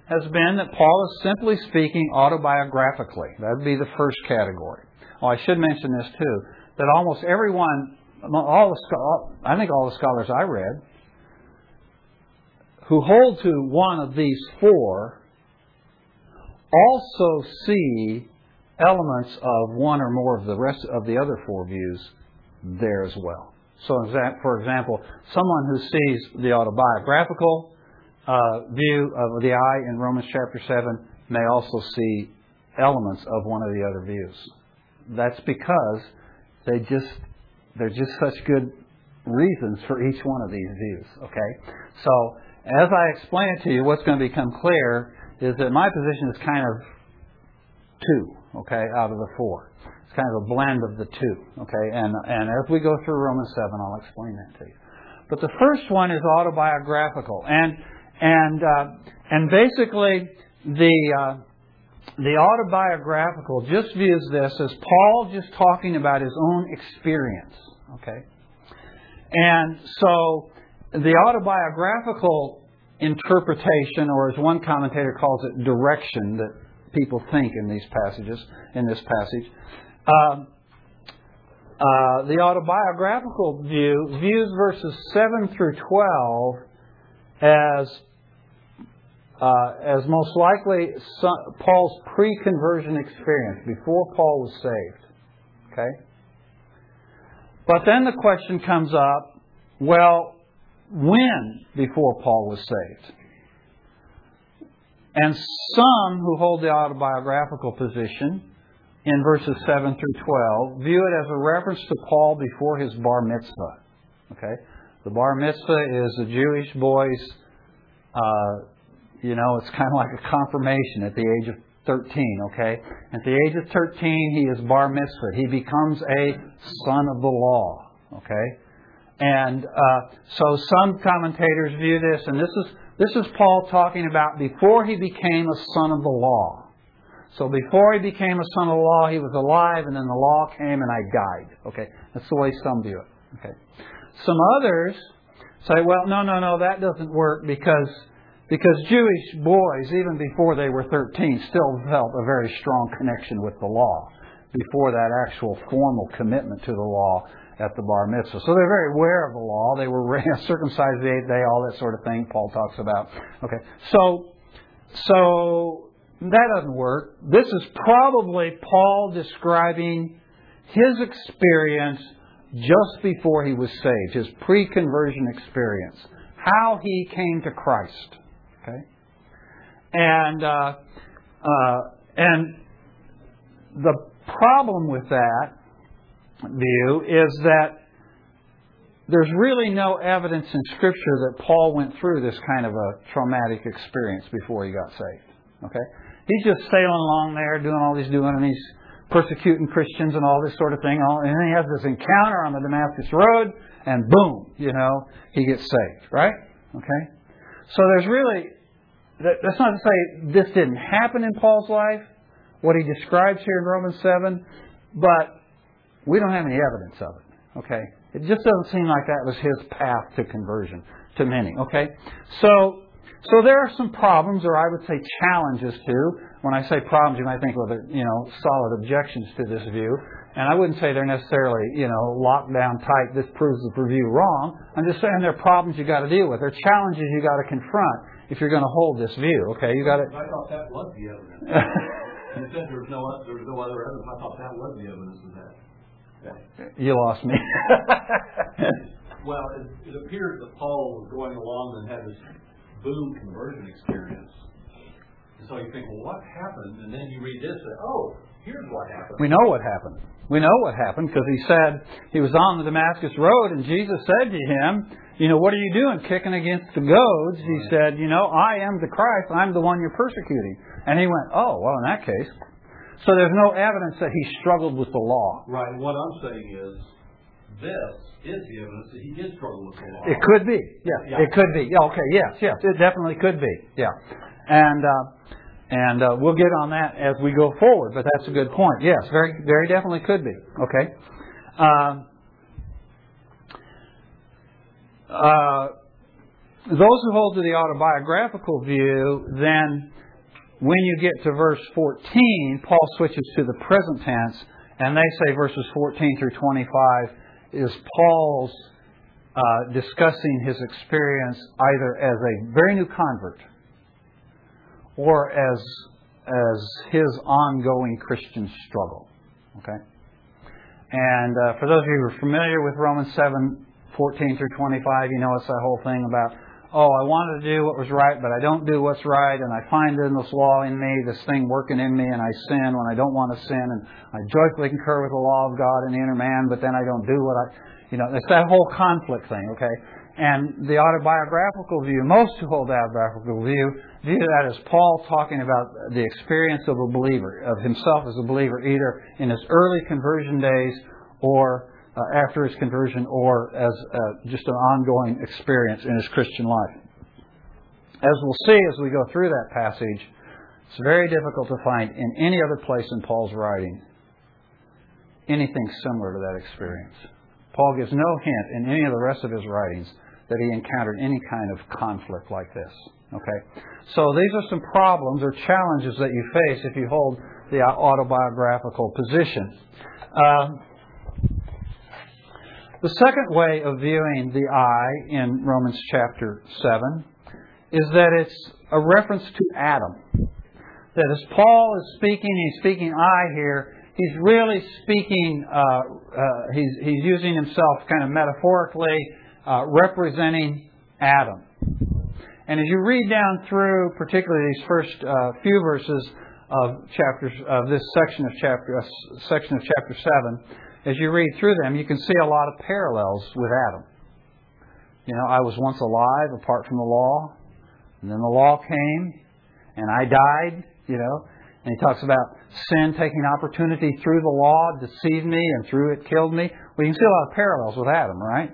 has been that Paul is simply speaking autobiographically. That would be the first category. Oh, I should mention this too, that almost everyone, all the, I think all the scholars I read, who hold to one of these four, also see elements of one or more of the rest of the other four views there as well. So, for example, someone who sees the autobiographical uh, view of the I in Romans chapter 7 may also see elements of one of the other views. That's because they just they're just such good reasons for each one of these views. Okay, so as I explain it to you, what's going to become clear is that my position is kind of two okay, out of the four. It's kind of a blend of the two, okay? And, and as we go through Romans 7, I'll explain that to you. But the first one is autobiographical. And, and, uh, and basically, the, uh, the autobiographical just views this as Paul just talking about his own experience, okay? And so, the autobiographical interpretation, or as one commentator calls it, direction that people think in these passages, in this passage. Um, uh, the autobiographical view views verses 7 through 12 as uh, as most likely Paul's pre-conversion experience before Paul was saved. Okay? But then the question comes up, well, when before Paul was saved? And some who hold the autobiographical position in verses 7 through 12 view it as a reference to Paul before his bar mitzvah. Okay? The bar mitzvah is a Jewish boy's, uh, you know, it's kind of like a confirmation at the age of 13, okay? At the age of 13, he is bar mitzvah. He becomes a son of the law, okay? And uh, so some commentators view this, and this is this is Paul talking about before he became a son of the law. So before he became a son of the law, he was alive, and then the law came and I died. Okay, that's the way some view it. Okay, some others say, well, no, no, no, that doesn't work because because Jewish boys, even before they were 13, still felt a very strong connection with the law before that actual formal commitment to the law at the bar mitzvah. So they're very aware of the law. They were circumcised the eighth day, all that sort of thing Paul talks about. Okay. So, so that doesn't work. This is probably Paul describing his experience just before he was saved, his pre-conversion experience, how he came to Christ. Okay. And, uh, uh, and the problem with that view is that there's really no evidence in Scripture that Paul went through this kind of a traumatic experience before he got saved. Okay? He's just sailing along there, doing all he's doing, and he's persecuting Christians and all this sort of thing. And then he has this encounter on the Damascus Road, and boom, you know, he gets saved, right? Okay? So there's really, that's not to say this didn't happen in Paul's life, what he describes here in Romans 7, but we don't have any evidence of it. Okay? It just doesn't seem like that was his path to conversion to many. Okay? So, so there are some problems, or I would say challenges too. When I say problems, you might think, well, they're, you know, solid objections to this view. And I wouldn't say they're necessarily, you know, locked down tight, this proves the review wrong. I'm just saying there are problems you got to deal with. There are challenges you got to confront if you're going to hold this view. Okay, you got to. I thought that was the evidence. you said there was no there was no other evidence. I thought that was the evidence of that. You lost me. well, it, it appears that Paul was going along and had this boom conversion experience. And so you think, well, what happened? And then you read this, and oh, here's what happened. We know what happened. We know what happened because he said he was on the Damascus Road and Jesus said to him, You know, what are you doing kicking against the goads? He said, You know, I am the Christ. I'm the one you're persecuting. And he went, Oh, well, in that case. So there's no evidence that he struggled with the law. Right. What I'm saying is, this is the evidence that he did struggle with the law. It could be. Yeah, Yeah. it could be. Yeah, okay, yes, yes. It definitely could be. Yeah. And, uh, and uh, we'll get on that as we go forward, but that's a good point. Yes, very, very definitely could be. Okay. Um, uh, those who hold to the autobiographical view, then when you get to verse 14, Paul switches to the present tense, and they say verses 14 through 25 is Paul's uh, discussing his experience either as a very new convert or as as his ongoing Christian struggle. Okay? And uh, for those of you who are familiar with Romans 7, 14 through 25, you know it's that whole thing about, oh, I wanted to do what was right, but I don't do what's right, and I find in this law in me, this thing working in me, and I sin when I don't want to sin, and I joyfully concur with the law of God in the inner man, but then I don't do what I, you know, it's that whole conflict thing, okay? And the autobiographical view, most who hold the autobiographical view, view that as Paul talking about the experience of a believer, of himself as a believer, either in his early conversion days or after his conversion or as uh, just an ongoing experience in his Christian life. As we'll see as we go through that passage, it's very difficult to find in any other place in Paul's writing anything similar to that experience. Paul gives no hint in any of the rest of his writings that he encountered any kind of conflict like this. Okay? So these are some problems or challenges that you face if you hold the autobiographical position. Um, the second way of viewing the I in Romans chapter 7 is that it's a reference to Adam. That as Paul is speaking, he's speaking I here, he's really speaking, uh, uh, he's, he's using himself kind of metaphorically, uh, representing Adam. And as you read down through, particularly these first uh, few verses of chapters of this section of chapter uh, section of chapter seven, as you read through them, you can see a lot of parallels with Adam. You know, I was once alive apart from the law, and then the law came, and I died. You know, and he talks about sin taking opportunity through the law, deceived me, and through it killed me. Well, you can see a lot of parallels with Adam, right?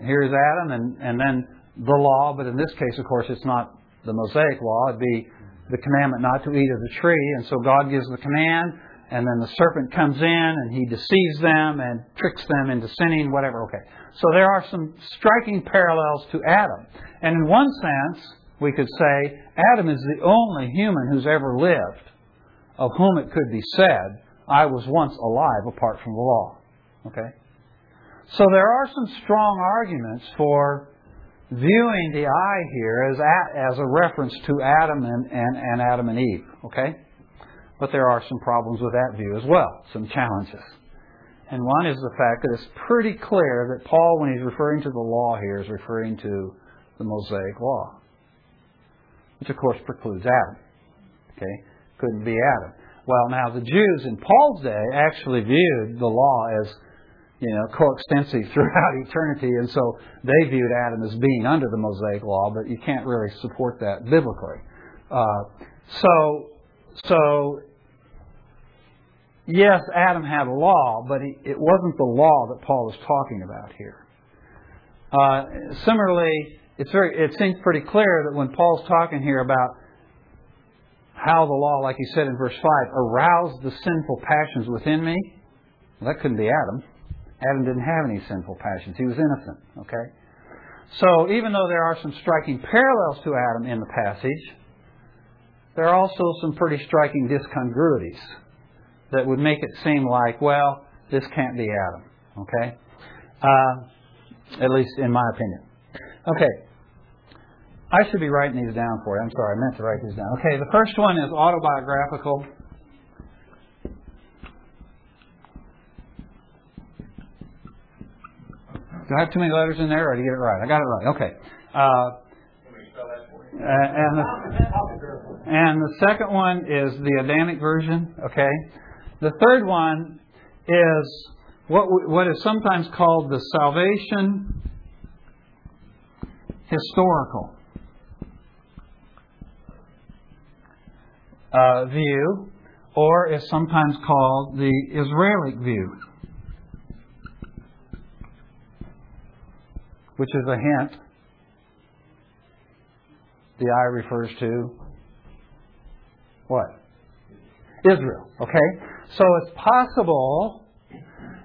Here's Adam, and, and then the law, but in this case, of course, it's not the Mosaic law. It'd be the commandment not to eat of the tree. And so God gives the command, and then the serpent comes in and he deceives them and tricks them into sinning, whatever. Okay. So there are some striking parallels to Adam. And in one sense, we could say Adam is the only human who's ever lived of whom it could be said, I was once alive apart from the law. Okay? So there are some strong arguments for viewing the I here as a, as a reference to Adam and, and, and Adam and Eve. Okay? But there are some problems with that view as well, some challenges. And one is the fact that it's pretty clear that Paul, when he's referring to the law here, is referring to the Mosaic law, which of course precludes Adam. Okay? Couldn't be Adam. Well, now the Jews in Paul's day actually viewed the law as you know, coextensive throughout eternity, and so they viewed Adam as being under the Mosaic law, but you can't really support that biblically. Uh, so, so yes, Adam had a law, but it wasn't the law that Paul is talking about here. Uh, similarly, very, it seems pretty clear that when Paul's talking here about how the law, like he said in verse 5, aroused the sinful passions within me. Well, that couldn't be Adam. Adam didn't have any sinful passions. He was innocent. Okay? So even though there are some striking parallels to Adam in the passage, there are also some pretty striking discongruities that would make it seem like, well, this can't be Adam. Okay? Uh, at least in my opinion. Okay. I should be writing these down for you. I'm sorry, I meant to write these down. Okay, the first one is autobiographical. Do I have too many letters in there, or did I get it right? I got it right. Okay. Uh, and the, and the second one is the Adamic version. Okay. The third one is what what is sometimes called the salvation historical uh, view, or is sometimes called the Israelic view. which is a hint. The I refers to what? Israel. Okay? So it's possible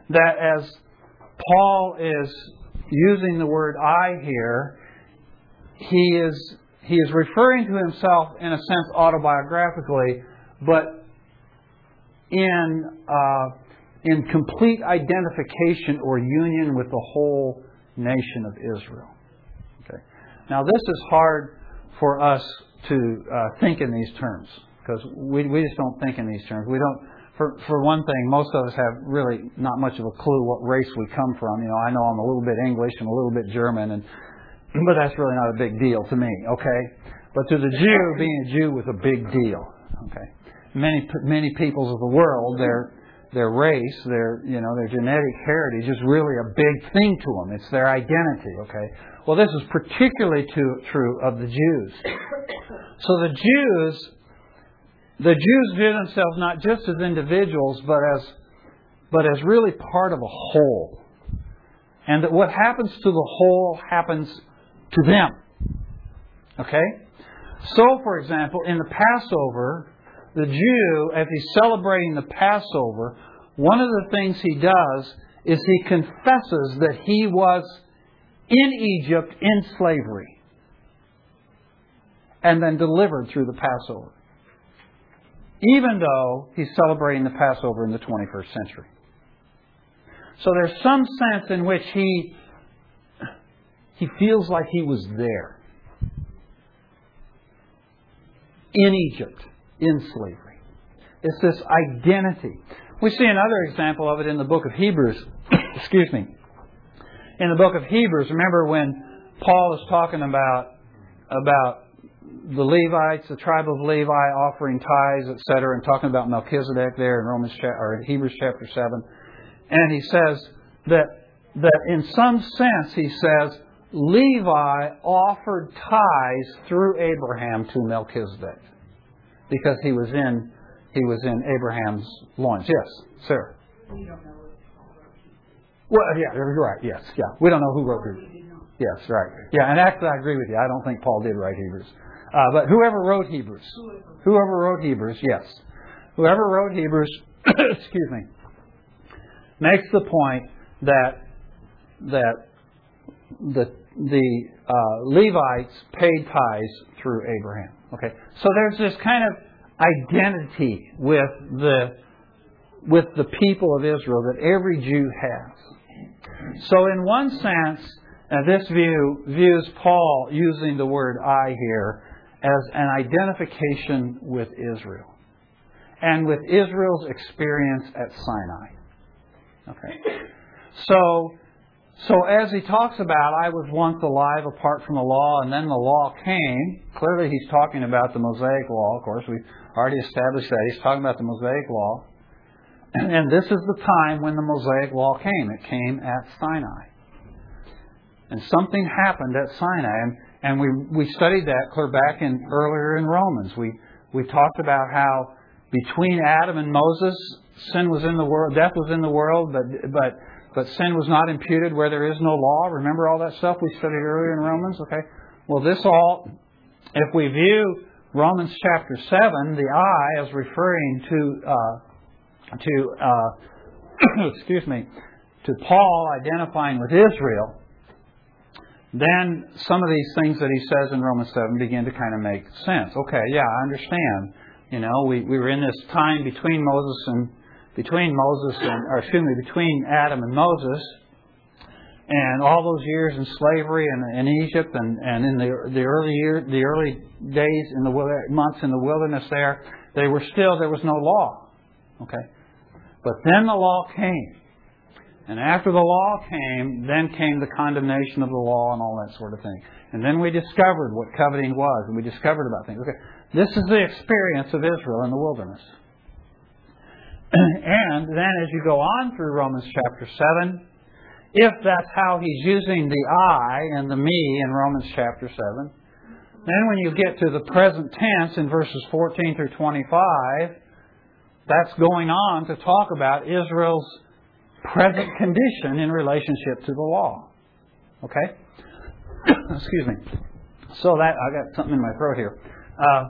that as Paul is using the word I here, he is he is referring to himself in a sense autobiographically, but in uh, in complete identification or union with the whole nation of Israel. Okay. Now, this is hard for us to uh, think in these terms because we, we just don't think in these terms. We don't. For, for one thing, most of us have really not much of a clue what race we come from. You know, I know I'm a little bit English and a little bit German, and but that's really not a big deal to me. Okay, but to the Jew, being a Jew was a big deal. Okay, many many peoples of the world, they're their race, their you know their genetic heritage is really a big thing to them. It's their identity. Okay. Well, this is particularly too, true of the Jews. So the Jews, the Jews view themselves not just as individuals, but as but as really part of a whole, and that what happens to the whole happens to them. Okay. So, for example, in the Passover, the Jew, as he's celebrating the Passover, one of the things he does is he confesses that he was in Egypt in slavery and then delivered through the Passover. Even though he's celebrating the Passover in the 21st century. So there's some sense in which he he feels like he was there in Egypt in slavery. It's this identity. We see another example of it in the book of Hebrews. Excuse me. In the book of Hebrews, remember when Paul is talking about about the Levites, the tribe of Levi offering tithes, etc., and talking about Melchizedek there in Romans or in Hebrews chapter seven, and he says that that in some sense he says Levi offered tithes through Abraham to Melchizedek because he was in he was in Abraham's loins. Yes, sir. We don't know. Well, yeah, you're right. Yes, yeah. We don't know who wrote Hebrews. Yes, right. Yeah, and actually, I agree with you. I don't think Paul did write Hebrews, uh, but whoever wrote Hebrews, whoever wrote Hebrews, yes, whoever wrote Hebrews, excuse me, makes the point that that the the uh, Levites paid tithes through Abraham. Okay, so there's this kind of identity with the with the people of Israel that every Jew has. So, in one sense, uh, this view views Paul using the word "I" here as an identification with Israel and with Israel's experience at Sinai. Okay, so so as he talks about, I was once alive apart from the law, and then the law came. Clearly, he's talking about the Mosaic law. Of course, we've already established that. He's talking about the Mosaic law. And this is the time when the Mosaic law came. It came at Sinai. And something happened at Sinai. And, and we, we studied that clear back in earlier in Romans. We, we talked about how between Adam and Moses, sin was in the world, death was in the world, but, but but sin was not imputed where there is no law. Remember all that stuff we studied earlier in Romans? Okay. Well, this all, if we view Romans chapter 7, the I is referring to, uh, to uh, excuse me, to Paul identifying with Israel, then some of these things that he says in Romans 7 begin to kind of make sense. Okay, yeah, I understand. You know, we, we were in this time between Moses and between Moses and or excuse me, between Adam and Moses, and all those years in slavery and in Egypt and, and in the the early year the early days in the months in the wilderness there, they were still there was no law. Okay? But then the law came. And after the law came, then came the condemnation of the law and all that sort of thing. And then we discovered what coveting was, and we discovered about things. Okay, this is the experience of Israel in the wilderness. and then as you go on through Romans chapter 7, if that's how he's using the I and the me in Romans chapter 7, then when you get to the present tense in verses 14 through 25, that's going on to talk about Israel's present condition in relationship to the law. Okay? Excuse me. So that, I got something in my throat here. Uh,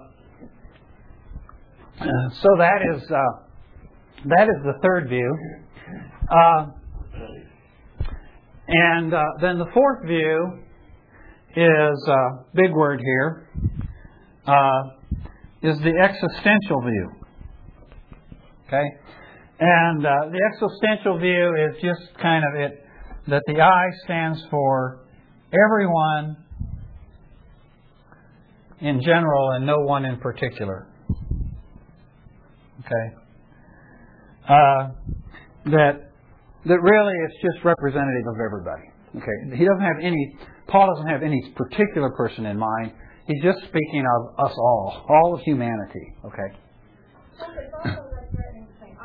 so that is, uh, that is the third view. Uh, and uh, then the fourth view is, uh, big word here, uh, is the existential view. Okay? And uh, the existential view is just kind of it that the I stands for everyone in general and no one in particular. Okay? Uh, that that really it's just representative of everybody. Okay? He doesn't have any Paul doesn't have any particular person in mind. He's just speaking of us all, all of humanity. Okay? Say it again. It's also less threatening when you're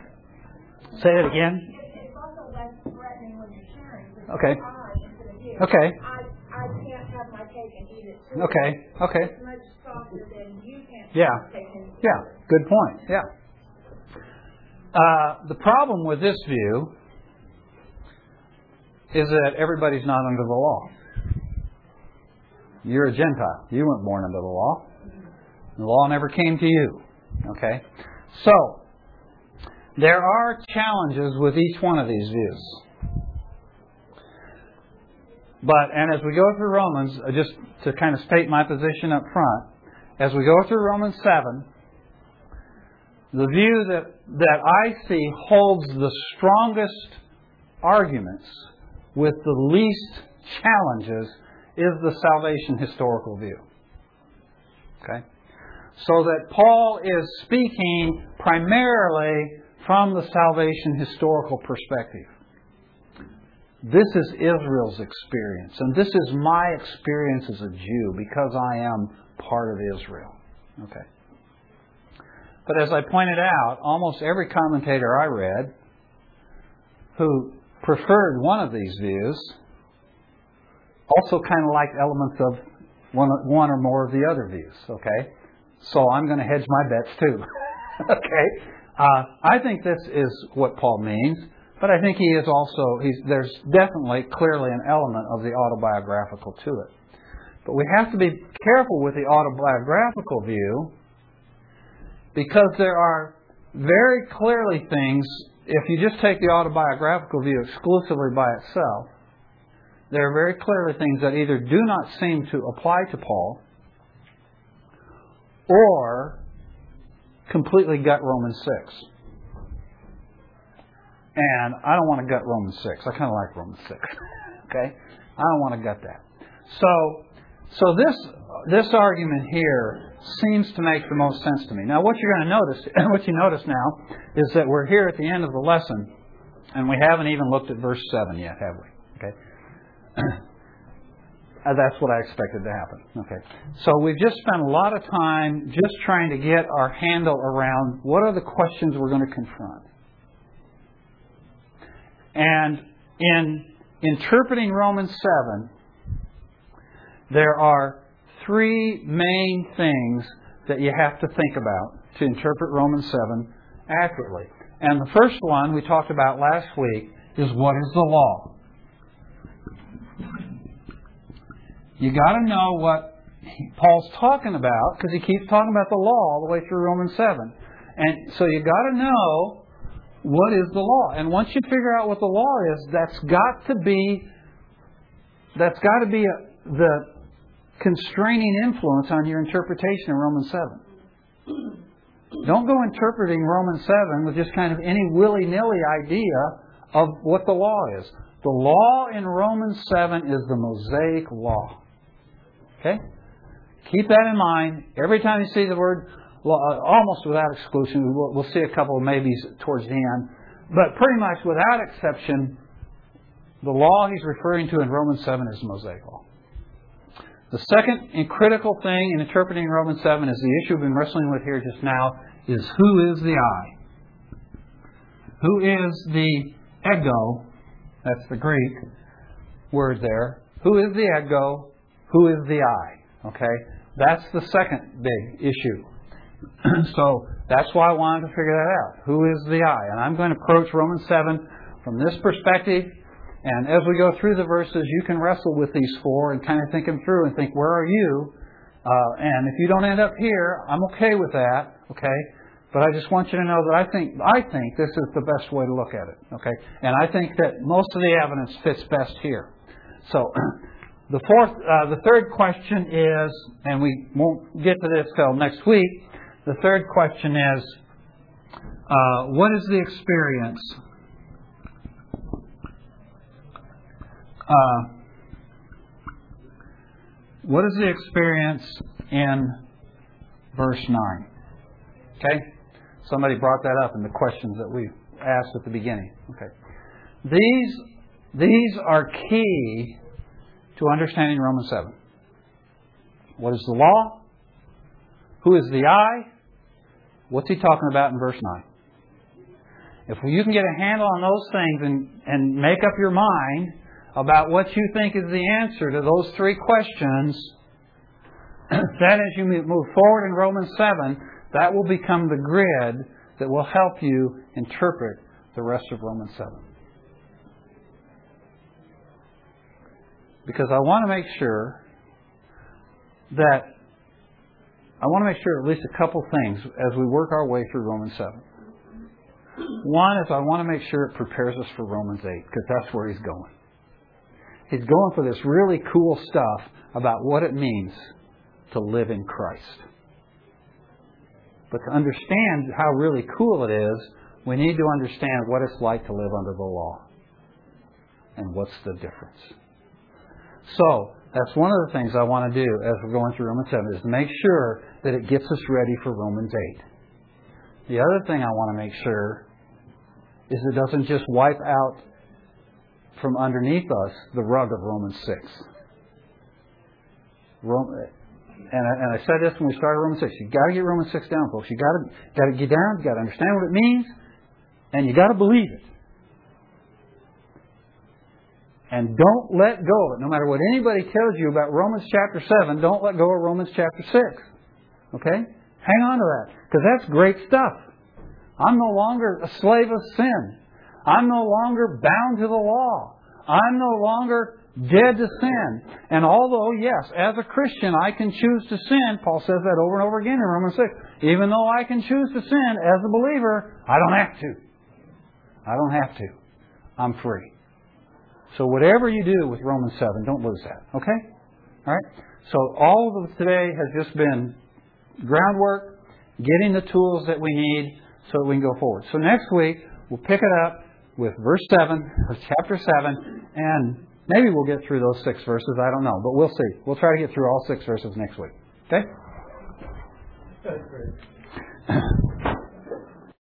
sharing. Okay. I Okay. I, I can't have my cake and eat it too. Okay. Okay. It's much softer than you can't Yeah. have my cake and eat it. Yeah. Good point. Yeah. Uh, the problem with this view is that everybody's not under the law. You're a Gentile. You weren't born under the law. The law never came to you. Okay? So, there are challenges with each one of these views. But, and as we go through Romans, uh, just to kind of state my position up front, as we go through Romans 7, the view that, that I see holds the strongest arguments with the least challenges is the salvation historical view. Okay? So that Paul is speaking primarily from the salvation historical perspective. This is Israel's experience, and this is my experience as a Jew because I am part of Israel. Okay. But as I pointed out, almost every commentator I read who preferred one of these views also kind of liked elements of one, one or more of the other views. Okay? So I'm going to hedge my bets too. okay? Uh, I think this is what Paul means, but I think he is also, there's definitely, clearly an element of the autobiographical to it. But we have to be careful with the autobiographical view because there are very clearly things, if you just take the autobiographical view exclusively by itself, there are very clearly things that either do not seem to apply to Paul or completely gut Romans 6. And I don't want to gut Romans 6. I kind of like Romans 6. okay? I don't want to gut that. So, so this, this argument here seems to make the most sense to me. Now, what you're going to notice, what you notice now, is that we're here at the end of the lesson, and we haven't even looked at verse 7 yet, have we? Okay? Uh, that's what I expected to happen. Okay. So we've just spent a lot of time just trying to get our handle around what are the questions we're going to confront. And in interpreting Romans 7, there are three main things that you have to think about to interpret Romans 7 accurately. And the first one we talked about last week is what is the law? You got to know what Paul's talking about because he keeps talking about the law all the way through Romans 7. And so you got to know what is the law. And once you figure out what the law is, that's got to be that's got to be a, the constraining influence on your interpretation of Romans 7. Don't go interpreting Romans 7 with just kind of any willy-nilly idea of what the law is. The law in Romans 7 is the Mosaic law. Okay? Keep that in mind. Every time you see the word uh, almost without exclusion, we'll, see a couple of maybes towards the end, but pretty much without exception, the law he's referring to in Romans 7 is Mosaic law. The second and critical thing in interpreting Romans 7 is the issue we've been wrestling with here just now is who is the I? Who is the ego? That's the Greek word there. Who is the ego? Who is the I? Okay? That's the second big issue. so that's why I wanted to figure that out. Who is the I? And I'm going to approach Romans 7 from this perspective. And as we go through the verses, you can wrestle with these four and kind of think them through and think, where are you? Uh, and if you don't end up here, I'm okay with that. Okay? But I just want you to know that I think I think this is the best way to look at it. Okay? And I think that most of the evidence fits best here. So the fourth, uh, the third question is, and we won't get to this till next week. The third question is, uh, what is the experience? Uh, what is the experience in verse 9? Okay? Somebody brought that up in the questions that we asked at the beginning. Okay. These, these are key to understanding Romans 7. What is the law? Who is the I? What's he talking about in verse 9? If you can get a handle on those things and, and make up your mind about what you think is the answer to those three questions, then as you move forward in Romans 7, that will become the grid that will help you interpret the rest of Romans 7. Because I want to make sure that I want to make sure at least a couple things as we work our way through Romans 7. One is I want to make sure it prepares us for Romans 8 because that's where he's going. He's going for this really cool stuff about what it means to live in Christ. But to understand how really cool it is, we need to understand what it's like to live under the law. And what's the difference. So, that's one of the things I want to do as we're going through Romans 7 is make sure that it gets us ready for Romans 8. The other thing I want to make sure is it doesn't just wipe out from underneath us the rug of Romans 6. and I, and I said this when we started Romans 6. You've got to get Romans 6 down, folks. You've got to, got to get down, you've got to understand what it means, and you've got to believe it. And don't let go of it. No matter what anybody tells you about Romans chapter 7, don't let go of Romans chapter 6. Okay? Hang on to that. Because that's great stuff. I'm no longer a slave of sin. I'm no longer bound to the law. I'm no longer dead to sin. And although, yes, as a Christian I can choose to sin, Paul says that over and over again in Romans 6. Even though I can choose to sin as a believer, I don't have to. I don't have to. I'm free. So whatever you do with Romans 7, don't lose that. Okay? All right? So all of today has just been groundwork, getting the tools that we need so that we can go forward. So next week, we'll pick it up with verse 7, or chapter 7, and maybe we'll get through those six verses. I don't know, but we'll see. We'll try to get through all six verses next week. Okay?